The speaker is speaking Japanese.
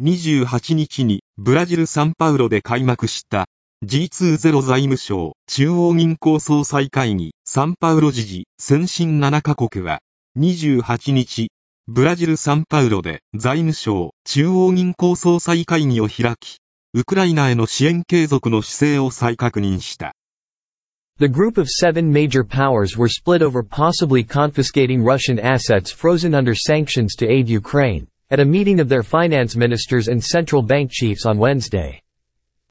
28日にブラジル・サンパウロで開幕した G20 財務省中央銀行総裁会議サンパウロ時事先進7カ国は28日ブラジル・サンパウロで財務省中央銀行総裁会議を開きウクライナへの支援継続の姿勢を再確認した。The group of seven major powers were split over possibly confiscating Russian assets frozen under sanctions to aid Ukraine, at a meeting of their finance ministers and central bank chiefs on Wednesday.